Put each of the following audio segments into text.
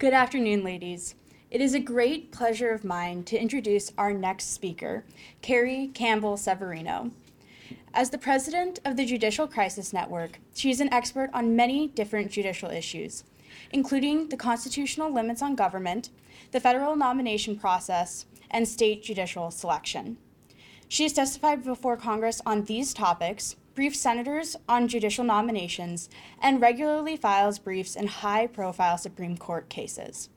Good afternoon, ladies. It is a great pleasure of mine to introduce our next speaker, Carrie Campbell Severino. As the president of the Judicial Crisis Network, she is an expert on many different judicial issues, including the constitutional limits on government, the federal nomination process, and state judicial selection. She has testified before Congress on these topics, briefs senators on judicial nominations, and regularly files briefs in high profile Supreme Court cases.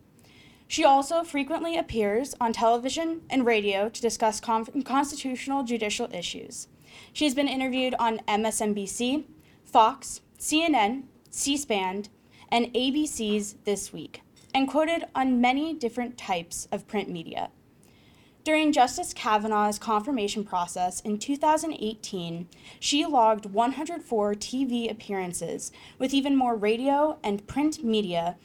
She also frequently appears on television and radio to discuss con- constitutional judicial issues. She has been interviewed on MSNBC, Fox, CNN, C SPAN, and ABC's This Week, and quoted on many different types of print media. During Justice Kavanaugh's confirmation process in 2018, she logged 104 TV appearances, with even more radio and print media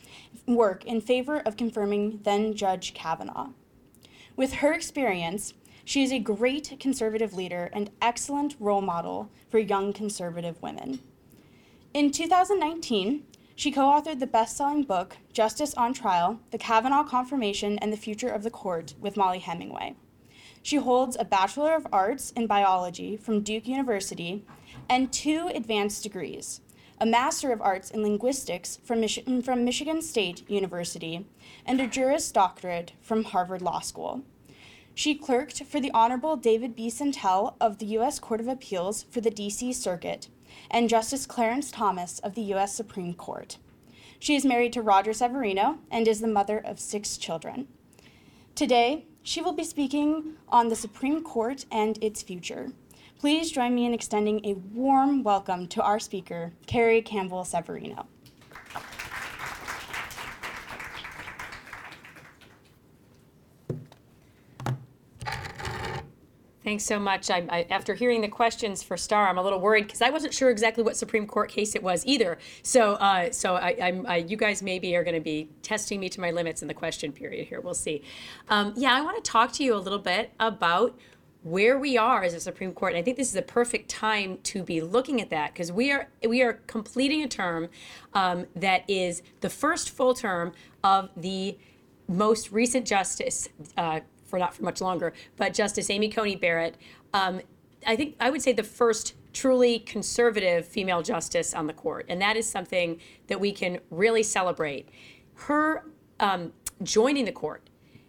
work in favor of confirming then Judge Kavanaugh. With her experience, she is a great conservative leader and excellent role model for young conservative women. In 2019, she co authored the best selling book, Justice on Trial The Kavanaugh Confirmation and the Future of the Court, with Mollie Hemingway. She holds a Bachelor of Arts in Biology from Duke University and two advanced degrees a Master of Arts in Linguistics from, Mich- from Michigan State University, and a Juris Doctorate from Harvard Law School. She clerked for the Honorable David B. Sentelle of the U.S. Court of Appeals for the D.C. Circuit and Justice Clarence Thomas of the U.S. Supreme Court. She is married to Roger Severino and is the mother of six children. Today, she will be speaking on the Supreme Court and its future. Please join me in extending a warm welcome to our speaker, Carrie Campbell Severino. Thanks so much. I, I, after hearing the questions for Star, I'm a little worried because I wasn't sure exactly what Supreme Court case it was either. So, uh, so I, you guys maybe are going to be testing me to my limits in the question period here. We'll see. Um, yeah, I want to talk to you a little bit about where we are as a Supreme Court. And I think this is a perfect time to be looking at that because we are we are completing a term um, that is the first full term of the most recent justice. Uh, for not for much longer, but Justice Amy Coney Barrett. Um, I think I would say the first truly conservative female justice on the court, and that is something that we can really celebrate. Her um, joining the court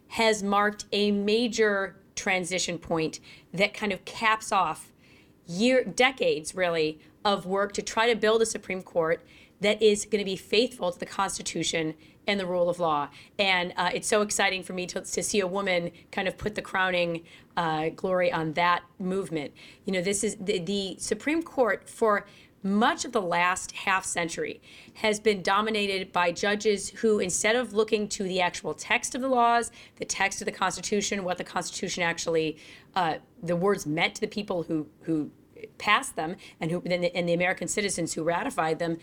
has marked a major transition point that kind of caps off year decades really of work to try to build a Supreme Court that is going to be faithful to the Constitution and the rule of law. And uh, it's so exciting for me to, to see a woman kind of put the crowning uh, glory on that movement. You know, this is the, the Supreme Court for much of the last half century has been dominated by judges who, instead of looking to the actual text of the laws, the text of the Constitution, what the Constitution actually, uh, the words meant to the people who who passed them and who and the, and the American citizens who ratified them,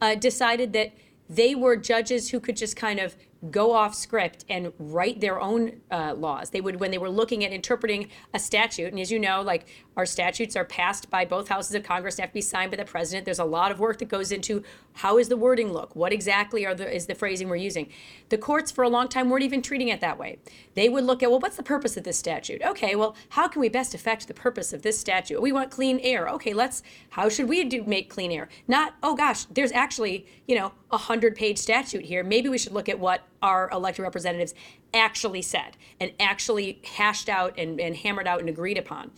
uh, decided that they were judges who could just kind of go off script and write their own uh, laws. They would, when they were looking at interpreting a statute, and as you know, like our statutes are passed by both houses of Congress and have to be signed by the president. There's a lot of work that goes into how is the wording look, what exactly are the is the phrasing we're using. The courts for a long time weren't even treating it that way. They would look at well, what's the purpose of this statute? Okay, well, how can we best affect the purpose of this statute? We want clean air. Okay, let's how should we do make clean air? Not oh gosh, there's actually you know a hundred page statute here. Maybe we should look at what our elected representatives actually said and actually hashed out and, and hammered out and agreed upon.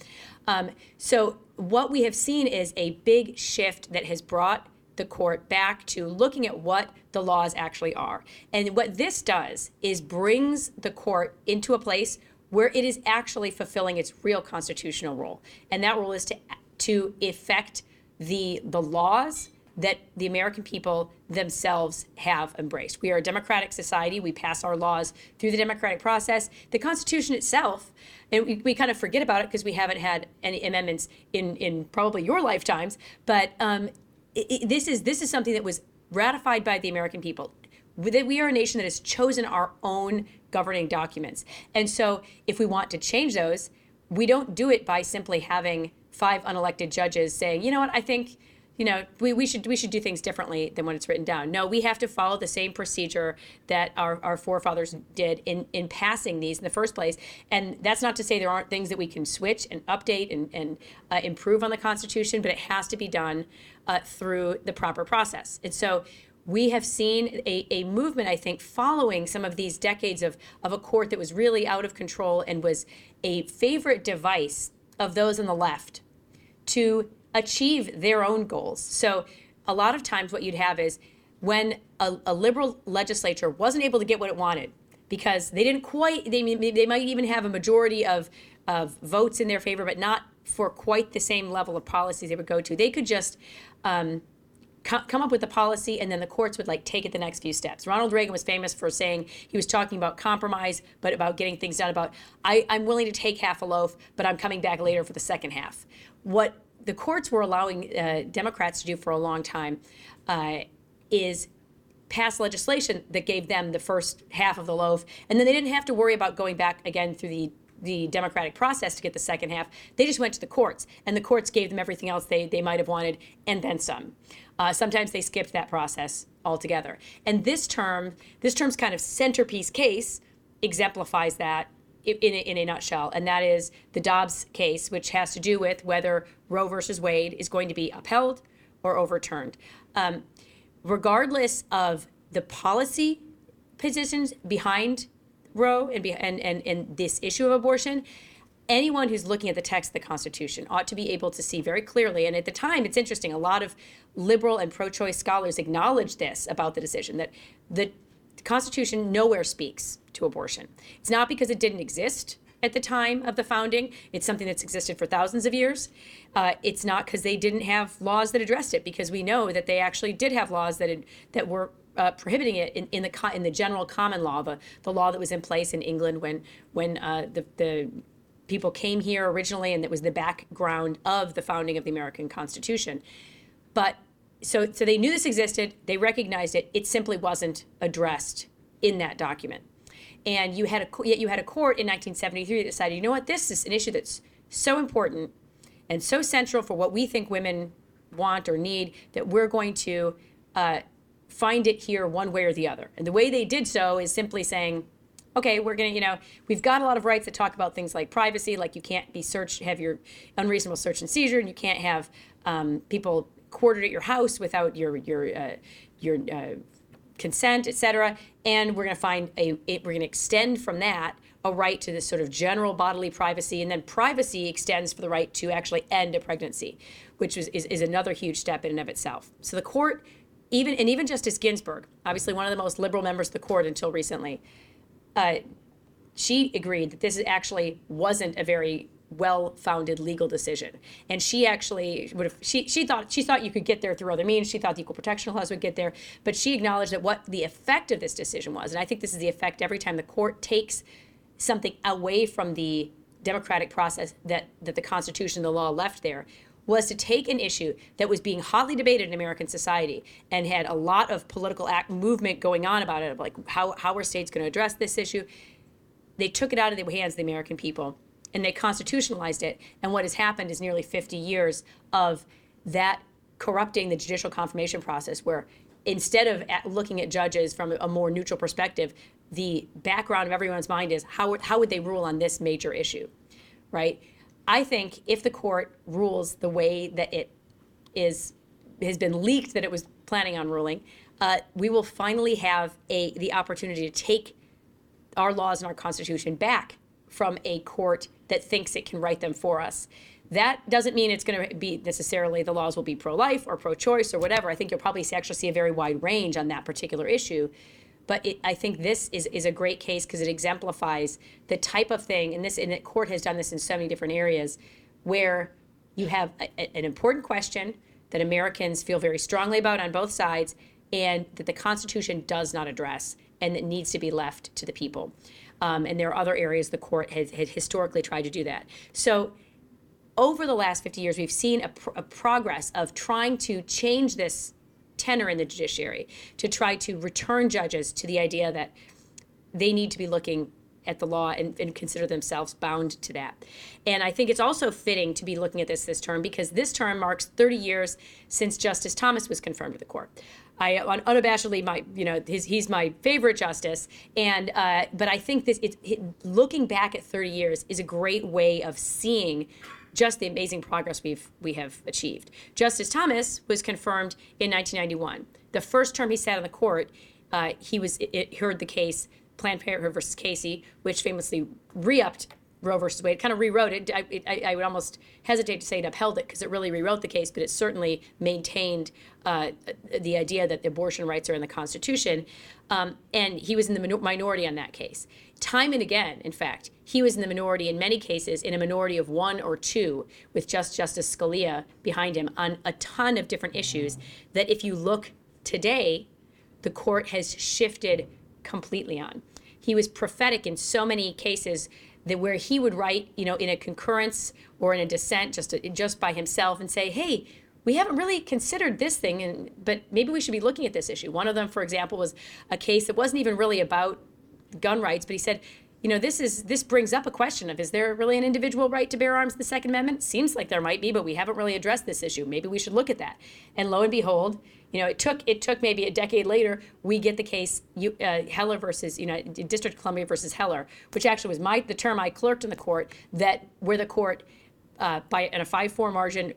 Um, so, what we have seen is a big shift that has brought the court back to looking at what the laws actually are. And what this does is brings the court into a place where it is actually fulfilling its real constitutional role. And that role is to to effect the the laws that the American people themselves have embraced. We are a democratic society. We pass our laws through the democratic process. The Constitution itself, and we, we kind of forget about it because we haven't had any amendments in, in probably your lifetimes, but um, it, it, this is this is something that was ratified by the American people. We are a nation that has chosen our own governing documents, and so if we want to change those, we don't do it by simply having five unelected judges saying, you know what, I think you know we, we should we should do things differently than when it's written down. No we have to follow the same procedure that our, our forefathers did in in passing these in the first place. And that's not to say there aren't things that we can switch and update and, and uh, improve on the constitution but it has to be done uh, through the proper process. And so we have seen a, a movement, I think, following some of these decades of, of a court that was really out of control and was a favorite device of those on the left to achieve their own goals. So a lot of times what you'd have is when a, a liberal legislature wasn't able to get what it wanted because they didn't quite they, they might even have a majority of of votes in their favor but not for quite the same level of policies they would go to. They could just um, come up with the policy and then the courts would like take it the next few steps. Ronald reagan was famous for saying he was talking about compromise but about getting things done about I, i'm willing to take half a loaf but i'm coming back later for the second half. What the courts were allowing uh, Democrats to do for a long time uh, is pass legislation that gave them the first half of the loaf, and then they didn't have to worry about going back again through the the democratic process to get the second half. They just went to the courts, and the courts gave them everything else they, they might have wanted, and then some. Uh, sometimes they skipped that process altogether. And this term, this term's kind of centerpiece case exemplifies that in a, in a nutshell, and that is the Dobbs case, which has to do with whether Roe versus Wade is going to be upheld or overturned. Um, regardless of the policy positions behind Roe and, and, and, and this issue of abortion, anyone who's looking at the text of the Constitution ought to be able to see very clearly. And at the time, it's interesting, a lot of liberal and pro choice scholars acknowledged this about the decision that the Constitution nowhere speaks to abortion. It's not because it didn't exist at the time of the founding. It's something that's existed for thousands of years. Uh, it's not because they didn't have laws that addressed it, because we know that they actually did have laws that had, that were uh, prohibiting it in, in the in the general common law, the, the law that was in place in England when when uh, the the people came here originally, and it was the background of the founding of the American Constitution. But so so they knew this existed, they recognized it. It simply wasn't addressed in that document and you had a yet you had a court in 1973 that decided, you know what, this is an issue that's so important and so central for what we think women want or need that we're going to uh, find it here one way or the other. And the way they did so is simply saying, okay, we're gonna, you know, we've got a lot of rights that talk about things like privacy, like you can't be searched, have your unreasonable search and seizure, and you can't have um, people quartered at your house without your your uh, your uh, consent, et cetera. And we're going to find a, it, we're going to extend from that a right to this sort of general bodily privacy. And then privacy extends for the right to actually end a pregnancy, which is, is, is another huge step in and of itself. So the court, even, and even Justice Ginsburg, obviously one of the most liberal members of the court until recently, uh, she agreed that this actually wasn't a very well-founded legal decision. And she actually would have she she thought she thought you could get there through other means. She thought the equal protection clause would get there, but she acknowledged that what the effect of this decision was, and I think this is the effect every time the court takes something away from the democratic process that that the Constitution, the law left there, was to take an issue that was being hotly debated in American society and had a lot of political act movement going on about it, like how how are states going to address this issue. They took it out of the hands of the American people and they constitutionalized it. And what has happened is nearly 50 years of that corrupting the judicial confirmation process, where instead of at looking at judges from a more neutral perspective, the background of everyone's mind is how, how would they rule on this major issue, right? I think if the court rules the way that it is has been leaked that it was planning on ruling, uh, we will finally have a the opportunity to take our laws and our constitution back from a court that thinks it can write them for us. That doesn't mean it's going to be necessarily the laws will be pro life or pro choice or whatever. I think you'll probably see, actually see a very wide range on that particular issue. But it, I think this is, is a great case because it exemplifies the type of thing, and this and the court has done this in so many different areas, where you have a, an important question that Americans feel very strongly about on both sides, and that the Constitution does not address, and that needs to be left to the people. Um, and there are other areas the court has, historically tried to do that. So over the last 50 years, we've seen a, pr- a, progress of trying to change this tenor in the judiciary, to try to return judges to the idea that they need to be looking at the law and, and consider themselves bound to that. And I think it's also fitting to be looking at this this term because this term marks 30 years since Justice Thomas was confirmed to the court. I unabashedly my you know his, he's my favorite justice and uh, but I think this it, it, looking back at 30 years is a great way of seeing just the amazing progress we've we have achieved. Justice Thomas was confirmed in 1991. The first term he sat on the court, uh, he was it, heard the case Planned Parenthood versus Casey, which famously re-upped Roe versus Wade. kind of rewrote it. I, I, I, would almost hesitate to say it upheld it because it really rewrote the case, but it certainly maintained uh, the idea that the abortion rights are in the Constitution. Um, and he was in the minority on that case. Time and again, in fact, he was in the minority in many cases, in a minority of one or two, with just Justice Scalia behind him on a ton of different issues. That if you look today, the court has shifted completely on. He was prophetic in so many cases that where he would write, you know, in a concurrence or in a dissent, just to, just by himself, and say, "Hey, we haven't really considered this thing, and but maybe we should be looking at this issue." One of them, for example, was a case that wasn't even really about gun rights, but he said, you know, this is this brings up a question of is there really an individual right to bear arms? The Second Amendment seems like there might be, but we haven't really addressed this issue. Maybe we should look at that. And lo and behold, you know, it took it took maybe a decade later. We get the case uh, Heller versus you know District of Columbia versus Heller, which actually was my the term I clerked in the court that where the court uh, by in a five four margin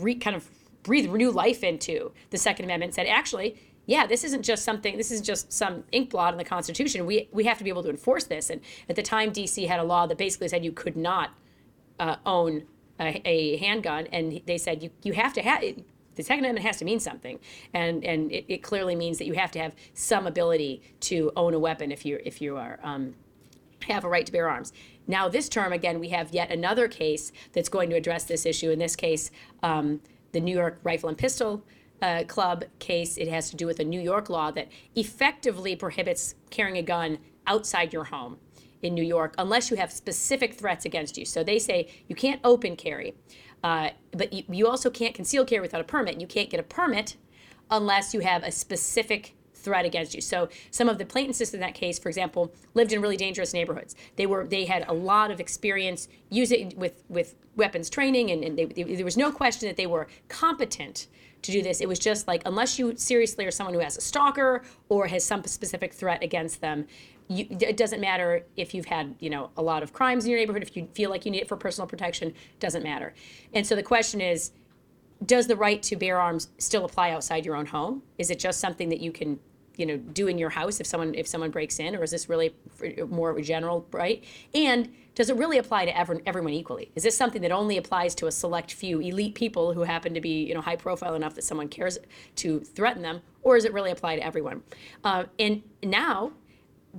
re, kind of breathed new life into the Second Amendment. Said actually yeah, this isn't just something, this is just some ink blot in the Constitution. We, we have to be able to enforce this. And at the time, DC had a law that basically said you could not uh, own a, a, handgun. And they said you, you have to have, the Second Amendment has to mean something, and and it, it, clearly means that you have to have some ability to own a weapon if you if you are um, have a right to bear arms. Now, this term again, we have yet another case that's going to address this issue. In this case, um, the New York Rifle and Pistol uh, Club case. It has to do with a New York law that effectively prohibits carrying a gun outside your home in New York unless you have specific threats against you. So they say you can't open carry. Uh, but you, you also can't conceal carry without a permit. You can't get a permit unless you have a specific threat against you. So some of the plaintiffs in that case, for example, lived in really dangerous neighborhoods. They were they had a lot of experience using with with weapons training, and, and they, they, there was no question that they were competent to do this. It was just like unless you seriously are someone who has a stalker or has some specific threat against them, you, it doesn't matter if you've had you know a lot of crimes in your neighborhood if you feel like you need it for personal protection doesn't matter and so the question is does the right to bear arms still apply outside your own home is it just something that you can you know do in your house if someone if someone breaks in or is this really more of a general right and does it really apply to everyone, everyone equally is this something that only applies to a select few elite people who happen to be you know high profile enough that someone cares to threaten them or does it really apply to everyone uh, and now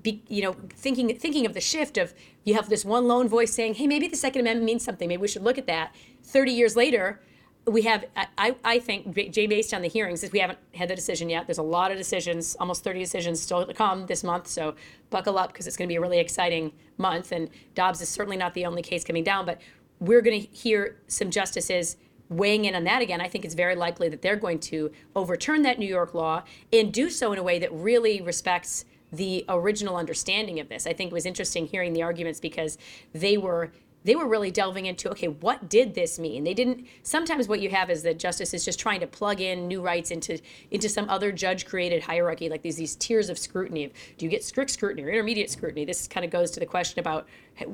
be, you know, thinking thinking of the shift of you have this one lone voice saying, "Hey, maybe the Second Amendment means something. Maybe we should look at that." Thirty years later, we have I, I think Jay based on the hearings, we haven't had the decision yet. There's a lot of decisions, almost 30 decisions still to come this month. So buckle up because it's going to be a really exciting month. And Dobbs is certainly not the only case coming down, but we're going to hear some justices weighing in on that again, I think it's very likely that they're going to overturn that New York law and do so in a way that really respects the original understanding of this. I think it was interesting hearing the arguments because they were they were really delving into okay what did this mean? They didn't sometimes what you have is that justice is just trying to plug in new rights into into some other judge created hierarchy like these these tiers of scrutiny. Do you get strict scrutiny or intermediate scrutiny? This kind of goes to the question about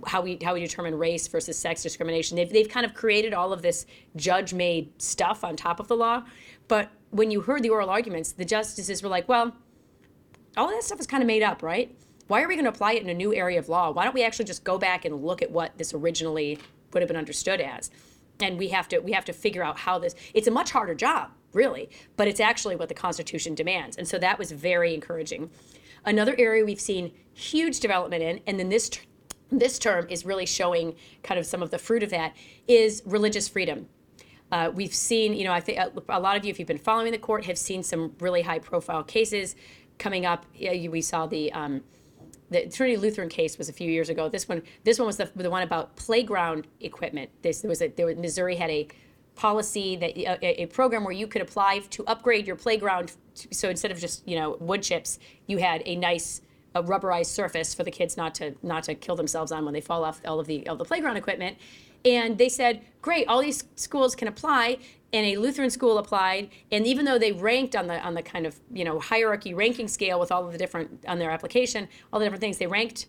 how we how we determine race versus sex discrimination. They've, they've kind of created all of this judge made stuff on top of the law. But when you heard the oral arguments the justices were like well all that stuff is kind of made up, right? Why are we going to apply it in a new area of law? Why don't we actually just go back and look at what this originally would have been understood as? And we have to we have to figure out how this. It's a much harder job, really, but it's actually what the Constitution demands, and so that was very encouraging. Another area we've seen huge development in, and then this this term is really showing kind of some of the fruit of that is religious freedom. Uh, we've seen, you know, I think a lot of you, if you've been following the court, have seen some really high profile cases coming up. We saw the um, the Trinity Lutheran case was a few years ago. This one, this one was the, the one about playground equipment. This there was a there was, Missouri had a policy that uh, a, a, program where you could apply to upgrade your playground. So instead of just you know wood chips, you had a nice a rubberized surface for the kids not to not to kill themselves on when they fall off all of the all the playground equipment. And they said, great, all these schools can apply, and a Lutheran school applied. And even though they ranked on the on the kind of you know hierarchy ranking scale with all of the different on their application, all the different things, they ranked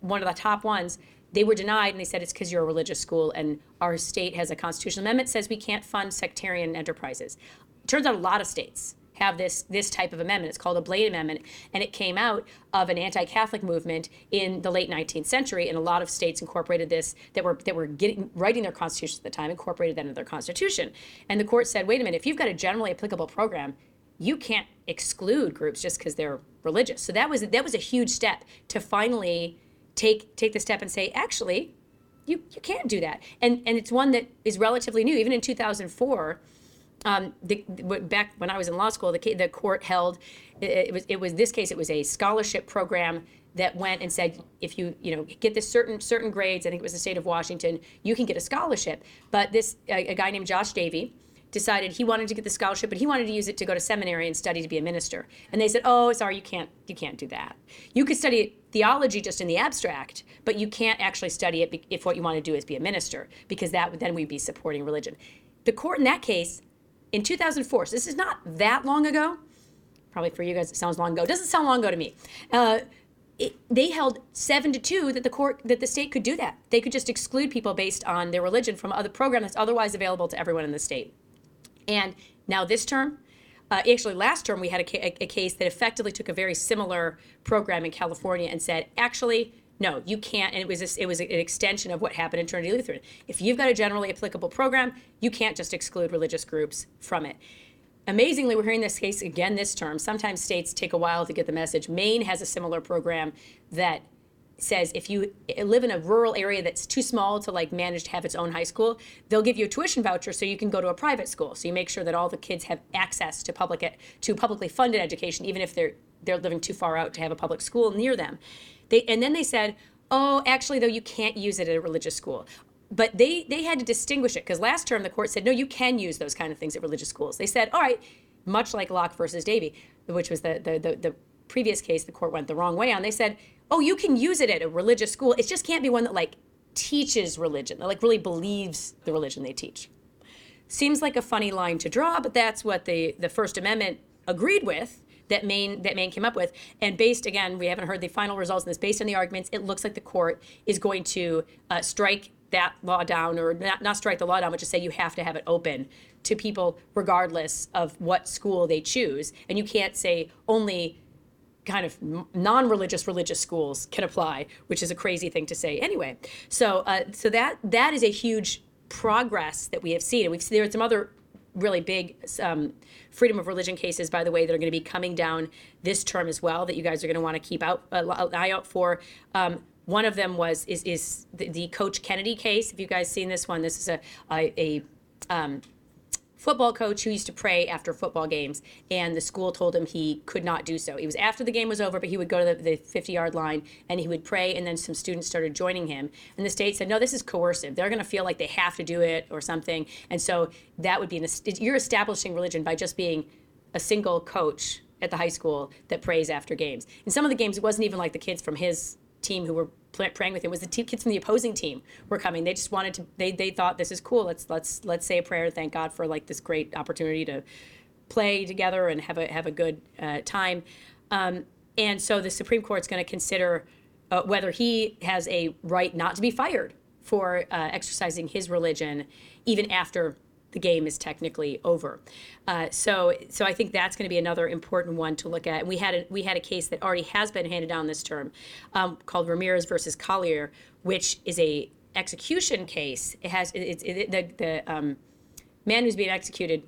one of the top ones. They were denied, and they said it's because you're a religious school, and our state has a constitutional amendment says we can't fund sectarian enterprises. Turns out a lot of states have this this type of amendment. It's called a Blaine Amendment, and it came out of an anti-Catholic movement in the late 19th century, and a lot of states incorporated this that were that were getting writing their constitutions at the time, incorporated that into their constitution. And the court said, wait a minute, if you've got a generally applicable program, you can't exclude groups just because they're religious. So that was that was a huge step to finally take take the step and say, actually, you you can't do that. And and it's one that is relatively new. Even in 2004 um, the, back when I was in law school, the, the court held it, it, was it was this case. It was a scholarship program that went and said if you you know get this certain certain grades, I think it was the state of Washington, you can get a scholarship. But this a, a guy named Josh Davey decided he wanted to get the scholarship, but he wanted to use it to go to seminary and study to be a minister. And they said, "Oh, sorry, you can't you can't do that. You could study theology just in the abstract, but you can't actually study it if what you want to do is be a minister, because that then we'd be supporting religion." The court in that case in 2004, so this is not that long ago. Probably for you guys, it sounds long ago. It doesn't sound long ago to me. Uh, it, they held seven to two that the court that the state could do that. They could just exclude people based on their religion from other program that's otherwise available to everyone in the state. And now this term, uh, actually last term we had a, ca- a case that effectively took a very similar program in California and said actually no, you can't. And it was it was an extension of what happened in Trinity Lutheran. If you've got a generally applicable program, you can't just exclude religious groups from it. Amazingly, we're hearing this case again this term. Sometimes states take a while to get the message. Maine has a similar program that says if you live in a rural area that's too small to like manage to have its own high school, they'll give you a tuition voucher so you can go to a private school. So you make sure that all the kids have access to public to publicly funded education, even if they're they're living too far out to have a public school near them. They and then they said, "Oh, actually though you can't use it at a religious school." But they they had to distinguish it because last term the court said, "No, you can use those kind of things at religious schools." They said, "All right, much like Locke versus Davey, which was the the the, the previous case the court went the wrong way on. They said, "Oh, you can use it at a religious school. It just can't be one that like teaches religion, that like really believes the religion they teach." Seems like a funny line to draw, but that's what the the First Amendment agreed with that Maine that Maine came up with. And based again, we haven't heard the final results in this. Based on the arguments, it looks like the court is going to uh, strike that law down, or not, not strike the law down, but just say you have to have it open to people regardless of what school they choose, and you can't say only kind of non-religious religious schools can apply, which is a crazy thing to say anyway. So, uh, so that that is a huge progress that we have seen, and we've seen there are some other really big um, freedom of religion cases, by the way, that are going to be coming down this term as well that you guys are going to want to keep out uh, an eye out for. Um, one of them was is is the, the, Coach Kennedy case. Have you guys seen this one? This is a a, a um, football coach who used to pray after football games, and the school told him he could not do so. It was after the game was over, but he would go to the, the 50 yard line and he would pray, and then some students started joining him. And the state said, no, this is coercive. They're going to feel like they have to do it or something. And so that would be, an, you're establishing religion by just being a single coach at the high school that prays after games. In some of the games, it wasn't even like the kids from his team who were praying with him was the t- kids from the opposing team were coming. They just wanted to. They they thought this is cool. Let's let's let's say a prayer. Thank God for like this great opportunity to play together and have a have a good uh, time. Um, and so the Supreme Court's going to consider uh, whether he has a right not to be fired for uh, exercising his religion, even after the game is technically over. Uh, so, so I think that's going to be another important one to look at. And we had a, we had a case that already has been handed down this term, um, called Ramirez versus Collier, which is a execution case. It has it's it, the the um, man who's being executed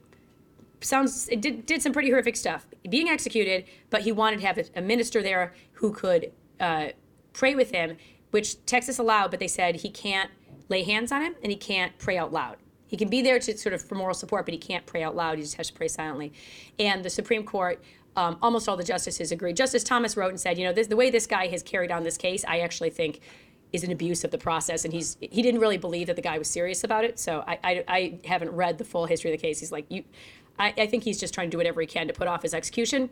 sounds it did, did some pretty horrific stuff being executed but he wanted to have a, a minister there who could uh, pray with him which texas allowed but they said he can't lay hands on him and he can't pray out loud he can be there to sort of for moral support, but he can't pray out loud. He just has to pray silently. And the Supreme Court, um, almost all the justices agreed. Justice Thomas wrote and said, you know, this, the way this guy has carried on this case, I actually think is an abuse of the process. And he's he didn't really believe that the guy was serious about it. So I, I, I haven't read the full history of the case. He's like, you, I, I think he's just trying to do whatever he can to put off his execution.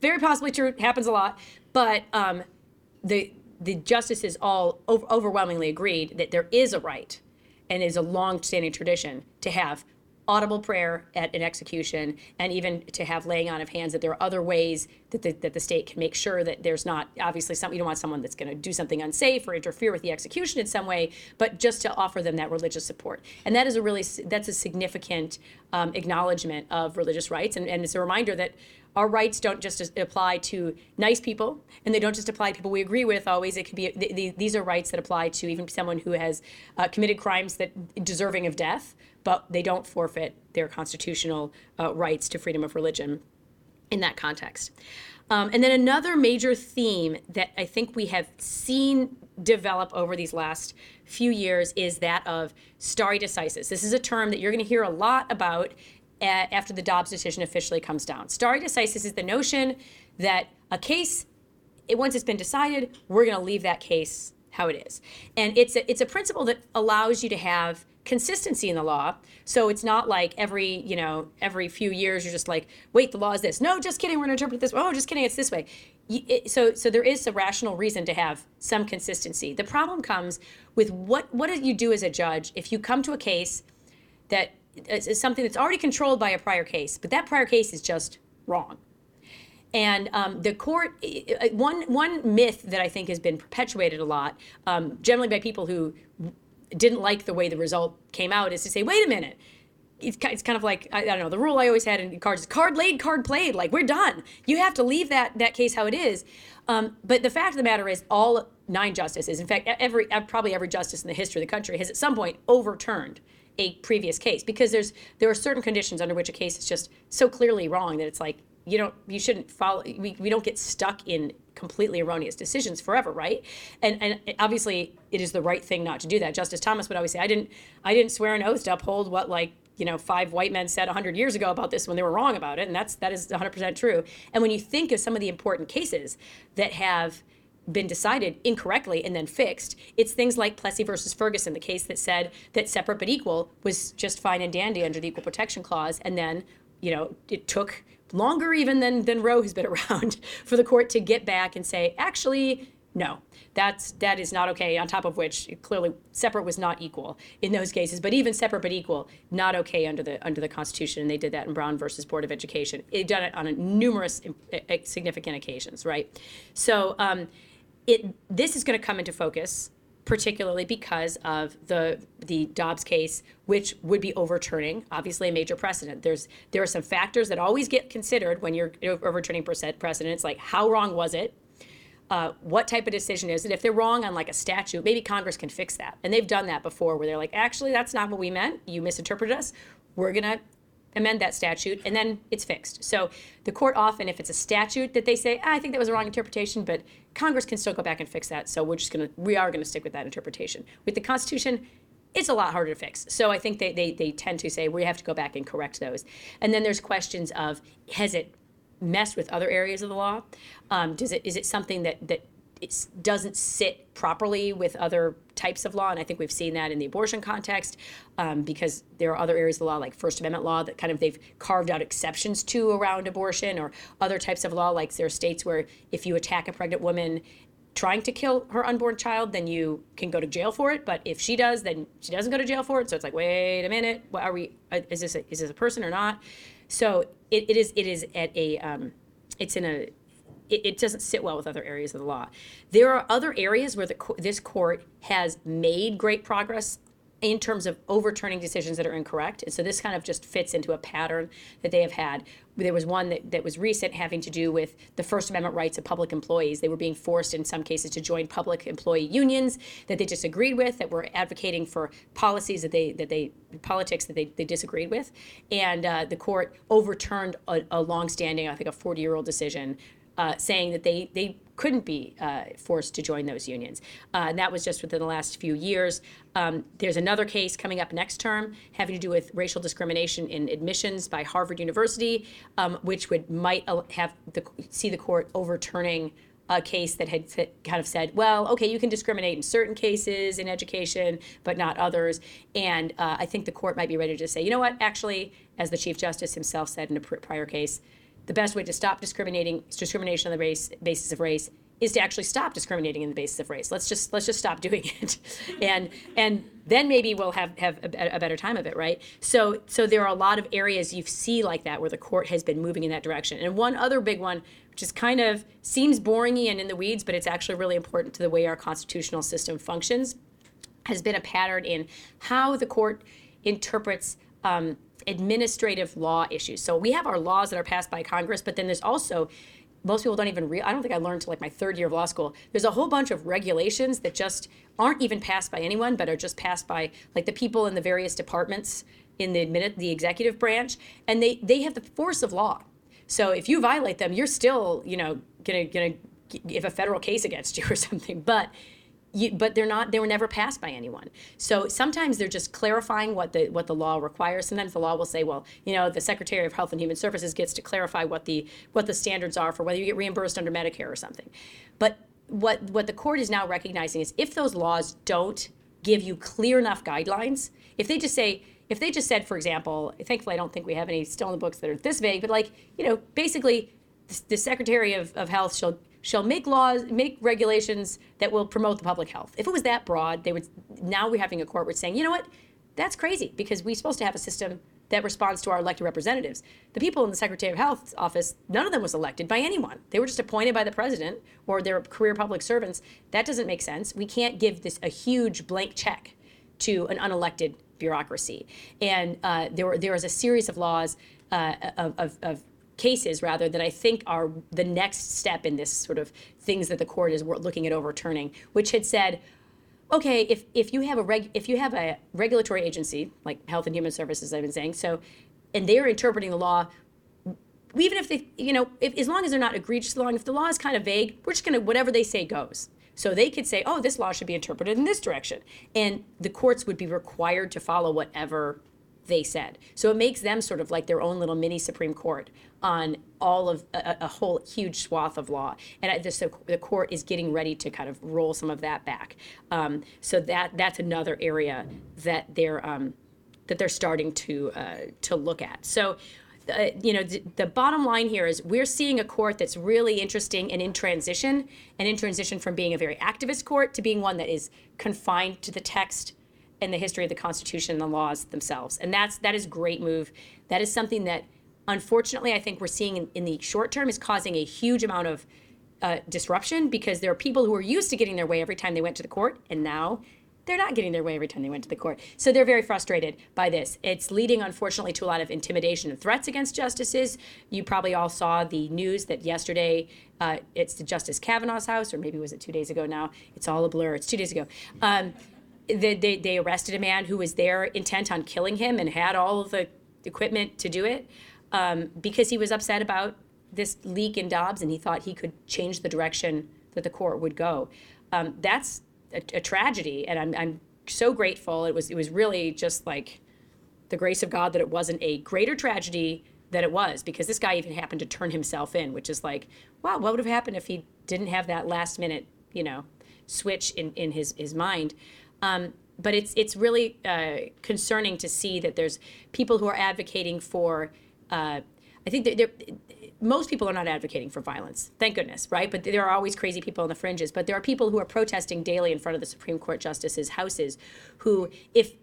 very possibly true. Happens a lot, but um, the the justices all overwhelmingly agreed that there is a right, and is a long-standing tradition to have audible prayer at an execution, and even to have laying on of hands. That there are other ways that the, that the state can make sure that there's not obviously something you don't want someone that's going to do something unsafe or interfere with the execution in some way, but just to offer them that religious support. And that is a really that's a significant um, acknowledgement of religious rights, and, and it's a reminder that our rights don't just apply to nice people and they don't just apply to people we agree with always. It can be th- th- these are rights that apply to even someone who has uh, committed crimes that deserving of death but they don't forfeit their constitutional uh, rights to freedom of religion in that context. Um, and then another major theme that i think we have seen develop over these last few years is that of stare decisis. This is a term that you're going to hear a lot about after the Dobbs decision officially comes down. Stare decisis is the notion that a case, once it's been decided, we're going to leave that case how it is. And it's a, it's a principle that allows you to have consistency in the law. So it's not like every, you know, every few years you're just like, wait, the law is this. No, just kidding, we're going to interpret this. Oh, just kidding, it's this way. It, so so there is a rational reason to have some consistency. The problem comes with what what do you do as a judge if you come to a case that is something that's already controlled by a prior case, but that prior case is just wrong. And um, the court, one one myth that I think has been perpetuated a lot, um, generally by people who didn't like the way the result came out, is to say, wait a minute. It's, kind of like I, I don't know the rule I always had in cards: is card laid, card played. Like we're done. You have to leave that that case how it is. Um, but the fact of the matter is, all nine justices, in fact, every probably every justice in the history of the country, has at some point overturned a previous case because there's there are certain conditions under which a case is just so clearly wrong that it's like you don't you shouldn't follow we, we don't get stuck in completely erroneous decisions forever right? And and obviously it is the right thing not to do that. Justice thomas would always say i didn't i didn't swear an oath to uphold what like you know five white men said 100 years ago about this when they were wrong about it and that's that is 100% true. And when you think of some of the important cases that have been decided incorrectly and then fixed. It's things like Plessy versus Ferguson, the case that said that separate but equal was just fine and dandy under the Equal Protection Clause, and then you know it took longer even than than Roe has been around for the court to get back and say actually no that's that is not okay on top of which clearly separate was not equal in those cases but even separate but equal not okay under the under the constitution and they did that in brown versus board of education they've done it on numerous significant occasions right so um, it this is going to come into focus particularly because of the the Dobbs case, which would be overturning obviously a major precedent. There's there are some factors that always get considered when you're overturning precedent precedents, like how wrong was it, uh, what type of decision is it? If they're wrong on like a statute, maybe Congress can fix that, and they've done that before, where they're like, actually, that's not what we meant. You misinterpreted us. We're gonna amend that statute, and then it's fixed. So the court often, if it's a statute that they say, ah, I think that was a wrong interpretation, but Congress can still go back and fix that. So we're just gonna, we are gonna stick with that interpretation. With the Constitution, it's a lot harder to fix. So I think they, they, they tend to say we have to go back and correct those. And then there's questions of has it messed with other areas of the law? Um, does it is it something that that it doesn't sit properly with other types of law, and I think we've seen that in the abortion context, um, because there are other areas of the law, like First Amendment law, that kind of they've carved out exceptions to around abortion, or other types of law, like there are states where if you attack a pregnant woman trying to kill her unborn child, then you can go to jail for it. But if she does, then she doesn't go to jail for it. So it's like, wait a minute, what are we? Uh, is this a, is this a person or not? So it, it is it is at a um, it's in a it, it, doesn't sit well with other areas of the law. There are other areas where the, this court has made great progress in terms of overturning decisions that are incorrect. And so this kind of just fits into a pattern that they have had. There was one that, that was recent having to do with the First Amendment rights of public employees. They were being forced in some cases to join public employee unions that they disagreed with, that were advocating for policies that they that they politics that they, they disagreed with. And uh, the court overturned a, a longstanding, I think a 40 year old decision uh, saying that they, they couldn't be uh, forced to join those unions. Uh, and that was just within the last few years. Um, there's another case coming up next term having to do with racial discrimination in admissions by Harvard University, um, which would might have the, see the court overturning a case that had kind of said, well, okay, you can discriminate in certain cases in education, but not others. And uh, I think the court might be ready to say, you know what, actually, as the Chief Justice himself said in a prior case, the best way to stop discriminating discrimination on the race basis of race is to actually stop discriminating in the basis of race. Let's just let's just stop doing it, and and then maybe we'll have have a, a, better time of it, right? So so there are a lot of areas you see like that where the court has been moving in that direction. And one other big one, which is kind of seems boringy and in the weeds, but it's actually really important to the way our constitutional system functions, has been a pattern in how the court interprets. Um, administrative law issues. So we have our laws that are passed by Congress, but then there's also most people don't even real I don't think I learned till like my third year of law school. There's a whole bunch of regulations that just aren't even passed by anyone, but are just passed by like the people in the various departments in the admin, the executive branch, and they they have the force of law. So if you violate them, you're still you know gonna gonna if a federal case against you or something. But you, but they're not they were never passed by anyone. So sometimes they're just clarifying what the what the law requires. Sometimes the law will say well you know the secretary of health and human services gets to clarify what the what the standards are for whether you get reimbursed under medicare or something. But what what the court is now recognizing is if those laws don't give you clear enough guidelines if they just say if they just said for example thankfully i don't think we have any still in the books that are this vague but like you know basically the secretary of, of health shall shall make laws, make regulations that will promote the public health. If it was that broad, they would. Now we're having a court which saying, you know what, that's crazy because we're supposed to have a system that responds to our elected representatives. The people in the Secretary of Health's office, none of them was elected by anyone. They were just appointed by the president or their career public servants. That doesn't make sense. We can't give this a huge blank check to an unelected bureaucracy. And uh, there, were, there was a series of laws uh, of, of, of cases rather that I think are the next step in this sort of things that the court is looking at overturning, which had said, okay, if, if you have a reg, if you have a regulatory agency like Health and Human Services, I've been saying, so, and they are interpreting the law, even if they, you know, if, as long as they're not egregiously wrong, if the law is kind of vague, we're just going to whatever they say goes. So they could say, oh, this law should be interpreted in this direction, and the courts would be required to follow whatever they said. So it makes them sort of like their own little mini Supreme Court on all of a, a whole huge swath of law. And the, so the court is getting ready to kind of roll some of that back. Um, so that that's another area that they're um, that they're starting to uh, to look at. So. Uh, you know, the, the bottom line here is we're seeing a court that's really interesting and in transition, and in transition from being a very activist court to being one that is confined to the text and the history of the Constitution and the laws themselves. And that's that is great move. That is something that unfortunately I think we're seeing in, in the short term is causing a huge amount of uh, disruption because there are people who are used to getting their way every time they went to the court, and now they're not getting their way every time they went to the court. So they're very frustrated by this. It's leading, unfortunately, to a lot of intimidation and threats against justices. You probably all saw the news that yesterday uh, it's the Justice Kavanaugh's house, or maybe was it two days ago now? It's all a blur. It's two days ago. Um, they, they, they arrested a man who was there intent on killing him and had all of the equipment to do it um, because he was upset about this leak in Dobbs and he thought he could change the direction that the court would go. Um, that's a, a, tragedy, and I'm, I'm so grateful. It was it was really just like the grace of God that it wasn't a greater tragedy than it was because this guy even happened to turn himself in, which is like, wow, what would have happened if he didn't have that last minute, you know, switch in, in his, his mind. Um, but it's it's really uh, concerning to see that there's people who are advocating for. Uh, I think that most people are not advocating for violence, thank goodness, right? But there are always crazy people on the fringes. But there are people who are protesting daily in front of the Supreme Court justices' houses, who, if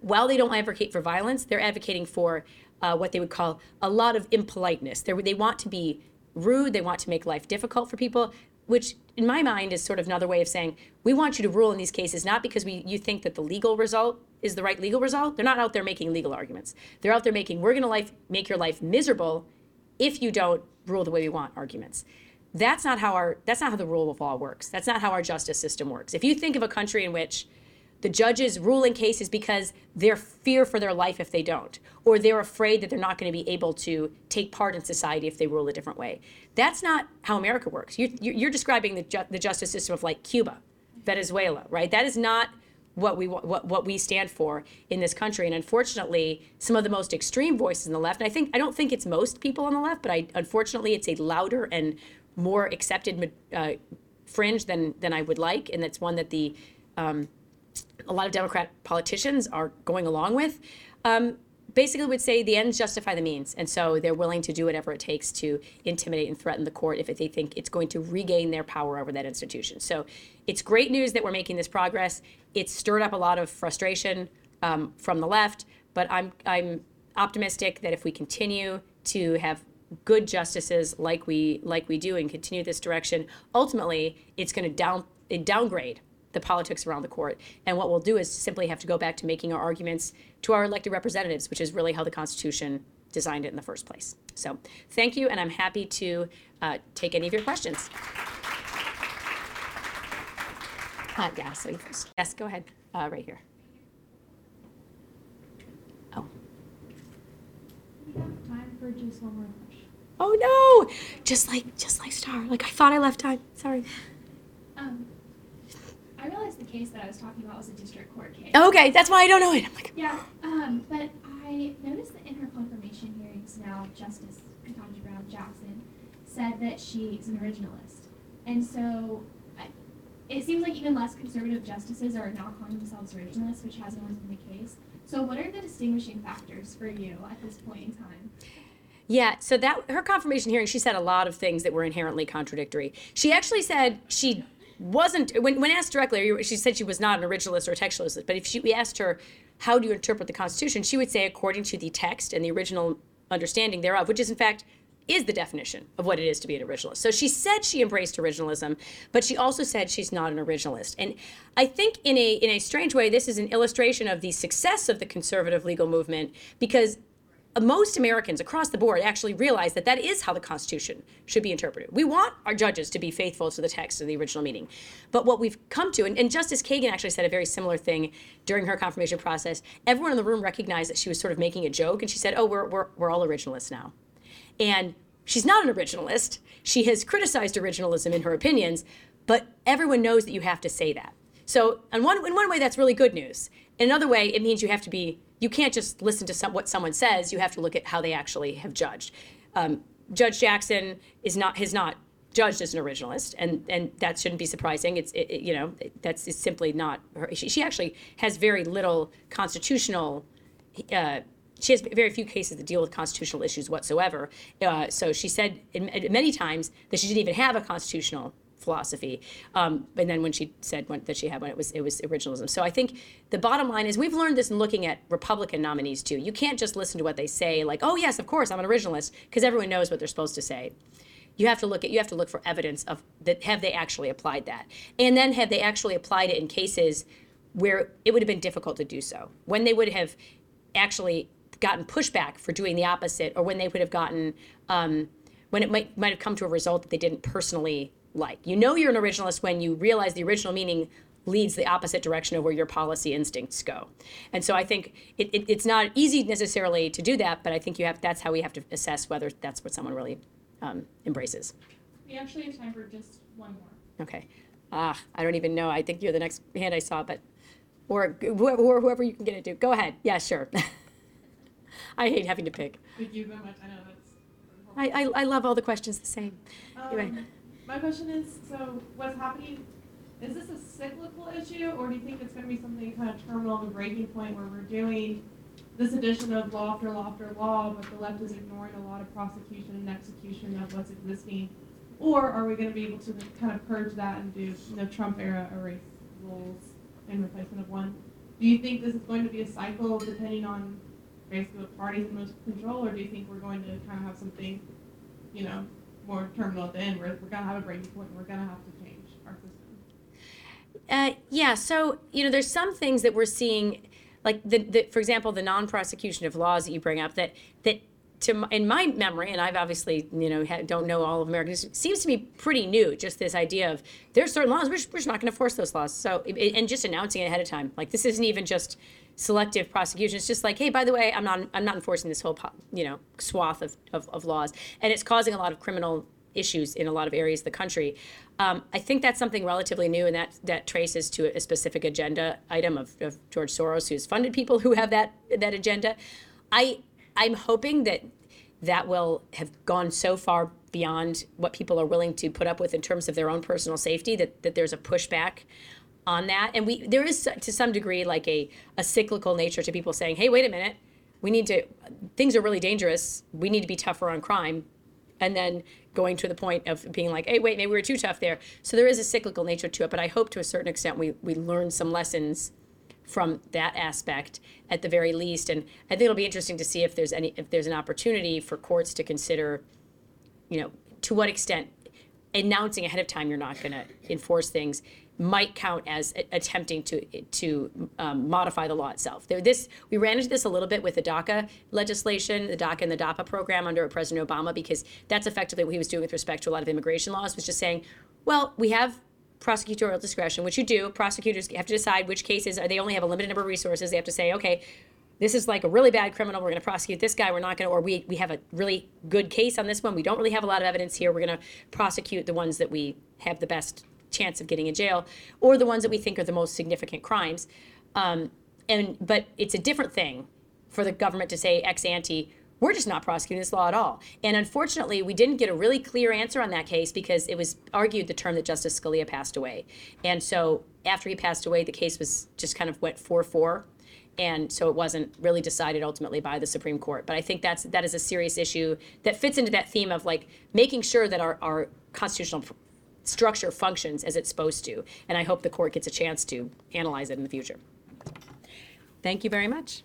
while they don't advocate for violence, they're advocating for uh, what they would call a lot of impoliteness. They're, they want to be rude. They want to make life difficult for people which in my mind is sort of another way of saying we want you to rule in these cases not because we you think that the legal result is the right legal result. They're not out there making legal arguments. They're out there making we're going to life make your life miserable if you don't rule the way we want arguments. That's not how our that's not how the rule of law works. That's not how our justice system works. If you think of a country in which the judges ruling in cases because they're fear for their life if they don't, or they're afraid that they're not going to be able to take part in society if they rule a different way. That's not how America works. You're, you're describing the, ju- the justice system of like Cuba, Venezuela, right? That is not what we what what we stand for in this country. And unfortunately, some of the most extreme voices in the left. And I think I don't think it's most people on the left, but I unfortunately it's a louder and more accepted uh, fringe than than I would like, and it's one that the um, a lot of Democrat politicians are going along with. Um, basically would say the ends justify the means. And so they're willing to do whatever it takes to intimidate and threaten the court if they think it's going to regain their power over that institution. So it's great news that we're making this progress. It's stirred up a lot of frustration um, from the left, but I'm, I'm optimistic that if we continue to have good justices like we like we do and continue this direction, ultimately it's going to down downgrade the politics around the court. And what we'll do is simply have to go back to making our arguments to our elected representatives, which is really how the Constitution designed it in the first place. So thank you, and I'm happy to uh, take any of your questions. Uh, yeah, so you first. Yes, go ahead, uh, right here. Oh. We have time for just one more question. Oh no! Just like just like Star. Like I thought I left time. Sorry. Um, I realized the case that I was talking about was a district court case. Okay, that's why I don't know it. I'm like, Yeah, um, but I noticed that in her confirmation hearings now, Justice Ketanji Brown Jackson said that she's an originalist. And so I, it seems like even less conservative justices are now calling themselves originalists, which hasn't always been the case. So what are the distinguishing factors for you at this point in time? Yeah, so that her confirmation hearing, she said a lot of things that were inherently contradictory. She actually said she wasn't when when asked directly, she said she was not an originalist or a textualist. But if she, we asked her, how do you interpret the Constitution, she would say according to the text and the original understanding thereof, which is in fact is the definition of what it is to be an originalist. So she said she embraced originalism, but she also said she's not an originalist. And I think in a in a strange way, this is an illustration of the success of the conservative legal movement because most Americans across the board actually realize that that is how the Constitution should be interpreted. We want our judges to be faithful to the text of the original meaning. But what we've come to, and, and, Justice Kagan actually said a very similar thing during her confirmation process, everyone in the room recognized that she was sort of making a joke, and she said, Oh, we're, we're, we're all originalists now. And she's not an originalist. She has criticized originalism in her opinions, but everyone knows that you have to say that. So, in one, in one way, that's really good news. In another way, it means you have to be you can't just listen to some, what someone says. You have to look at how they actually have judged. Um, Judge Jackson is not has not judged as an originalist, and and that shouldn't be surprising. It's it, it, you know that's it's simply not her. She, she actually has very little constitutional. Uh, she has very few cases that deal with constitutional issues whatsoever. Uh, so she said in, in many times that she didn't even have a constitutional philosophy. Um, and then when she said when, that she had one, it was it was originalism. So I think the bottom line is we've learned this in looking at Republican nominees too. You can't just listen to what they say, like, oh yes, of course I'm an originalist, because everyone knows what they're supposed to say. You have to look at you have to look for evidence of that have they actually applied that, and then have they actually applied it in cases where it would have been difficult to do so, when they would have actually gotten pushback for doing the opposite, or when they would have gotten um, when it might might have come to a result that they didn't personally like. You know you're an originalist when you realize the original meaning leads the opposite direction of where your policy instincts go. And so I think it, it, it's not easy necessarily to do that, but I think you have that's how we have to assess whether that's what someone really um, embraces. We actually have time for just one more. Okay. Ah, I don't even know. I think you're the next hand I saw, but or or whoever you can get it to. Go ahead. Yeah, sure. I hate having to pick. Thank you very much. I know that's. I, I, I love all the questions the same. Anyway. My question is, so what's happening, is this a cyclical issue, or do you think it's gonna be something kind of terminal, the breaking point where we're doing this addition of law after law after law, but the left is ignoring a lot of prosecution and execution of what's existing? Or are we gonna be able to kind of purge that and do, know, Trump era erase rules in replacement of one? Do you think this is going to be a cycle depending on basically what parties in most control, or do you think we're going to kind of have something, you know, more terminal at the end, we're, we're gonna have a breaking point, we're gonna have to change our system. Uh, yeah, so you know, there's some things that we're seeing, like the, the for example, the non-prosecution of laws that you bring up that that to in my memory, and I've obviously you know ha, don't know all of Americans, seems to be pretty new. Just this idea of there's certain laws we're, we're just not going to force those laws. So and just announcing it ahead of time, like this isn't even just selective prosecution. It's just like, hey, by the way, I'm not I'm not enforcing this whole you know swath of, of, of laws, and it's causing a lot of criminal issues in a lot of areas of the country. Um, I think that's something relatively new, and that that traces to a specific agenda item of, of George Soros, who's funded people who have that that agenda. I I'm hoping that that will have gone so far beyond what people are willing to put up with in terms of their own personal safety that, that there's a pushback on that and we there is to some degree like a, a cyclical nature to people saying hey wait a minute we need to, things are really dangerous. We need to be tougher on crime. And then going to the point of being like, hey, wait, maybe we were too tough there. So there is a cyclical nature to it, but I hope to a certain extent we, we learn some lessons from that aspect at the very least. And I think it'll be interesting to see if there's any, if there's an opportunity for courts to consider, you know, to what extent announcing ahead of time you're not going to enforce things might count as attempting to to um, modify the law itself. There, this we ran into this a little bit with the DACA legislation, the DACA and the DAPA program under President Obama, because that's effectively what he was doing with respect to a lot of immigration laws, was just saying, well, we have prosecutorial discretion, which you do. Prosecutors have to decide which cases are they only have a limited number of resources. They have to say, okay, this is like a really bad criminal. We're going to prosecute this guy. We're not going to, or we, we have a really good case on this one. We don't really have a lot of evidence here. We're going to prosecute the ones that we have the best chance of getting in jail, or the ones that we think are the most significant crimes. Um, and but it's a different thing for the government to say ex ante. We're just not prosecuting this law at all. And unfortunately, we didn't get a really clear answer on that case because it was argued the term that Justice Scalia passed away. And so after he passed away, the case was just kind of went 4 4 and so it wasn't really decided ultimately by the Supreme Court. But I think that's that is a serious issue that fits into that theme of like making sure that our, our constitutional structure functions as it's supposed to. And I hope the court gets a chance to analyze it in the future. Thank you very much.